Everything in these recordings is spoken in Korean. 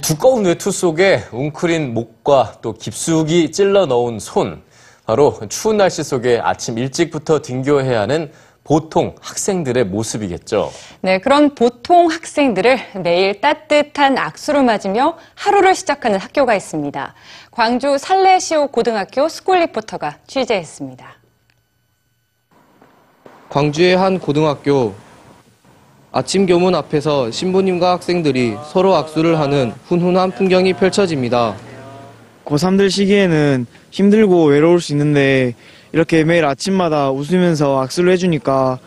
두꺼운 외투 속에 웅크린 목과 또 깊숙이 찔러 넣은 손. 바로 추운 날씨 속에 아침 일찍부터 등교해야 하는 보통 학생들의 모습이겠죠. 네, 그런 보통 학생들을 매일 따뜻한 악수로 맞으며 하루를 시작하는 학교가 있습니다. 광주 살레시오 고등학교 스쿨 리포터가 취재했습니다. 광주의 한 고등학교 아침 교문 앞에서 신부님과 학생들이 서로 악수를 하는 훈훈한 풍경이 펼쳐집니다. 고3들 시기에는 힘들고 외로울 수 있는데 이렇게 매일 아침마다 웃으면서 악수를 해주니까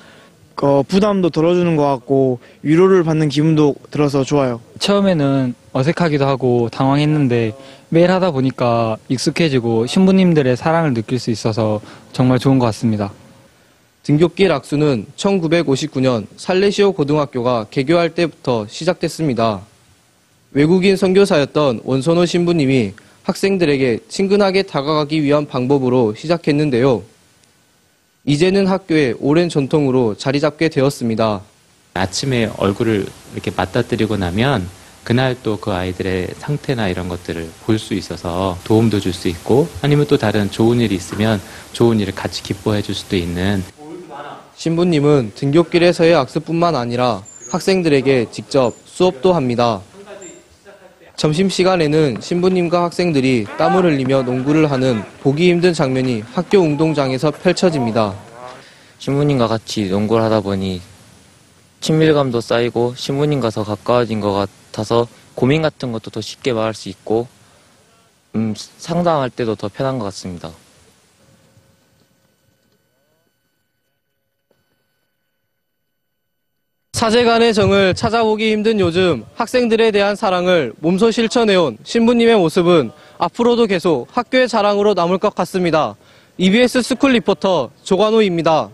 그 부담도 덜어주는 것 같고 위로를 받는 기분도 들어서 좋아요. 처음에는 어색하기도 하고 당황했는데 매일 하다 보니까 익숙해지고 신부님들의 사랑을 느낄 수 있어서 정말 좋은 것 같습니다. 등굣길 악수는 1959년 살레시오 고등학교가 개교할 때부터 시작됐습니다. 외국인 선교사였던 원선호 신부님이 학생들에게 친근하게 다가가기 위한 방법으로 시작했는데요. 이제는 학교의 오랜 전통으로 자리 잡게 되었습니다. 아침에 얼굴을 이렇게 맞닥뜨리고 나면 그날 또 그 아이들의 상태나 이런 것들을 볼 수 있어서 도움도 줄 수 있고 아니면 또 다른 좋은 일이 있으면 좋은 일을 같이 기뻐해 줄 수도 있는 신부님은 등굣길에서의 악수뿐만 아니라 학생들에게 직접 수업도 합니다. 점심시간에는 신부님과 학생들이 땀을 흘리며 농구를 하는 보기 힘든 장면이 학교 운동장에서 펼쳐집니다. 신부님과 같이 농구를 하다 보니 친밀감도 쌓이고 신부님과 더 가까워진 것 같아서 고민 같은 것도 더 쉽게 말할 수 있고 음, 상담할 때도 더 편한 것 같습니다. 사제간의 정을 찾아보기 힘든 요즘 학생들에 대한 사랑을 몸소 실천해온 신부님의 모습은 앞으로도 계속 학교의 자랑으로 남을 것 같습니다. EBS 스쿨 리포터 조관호입니다.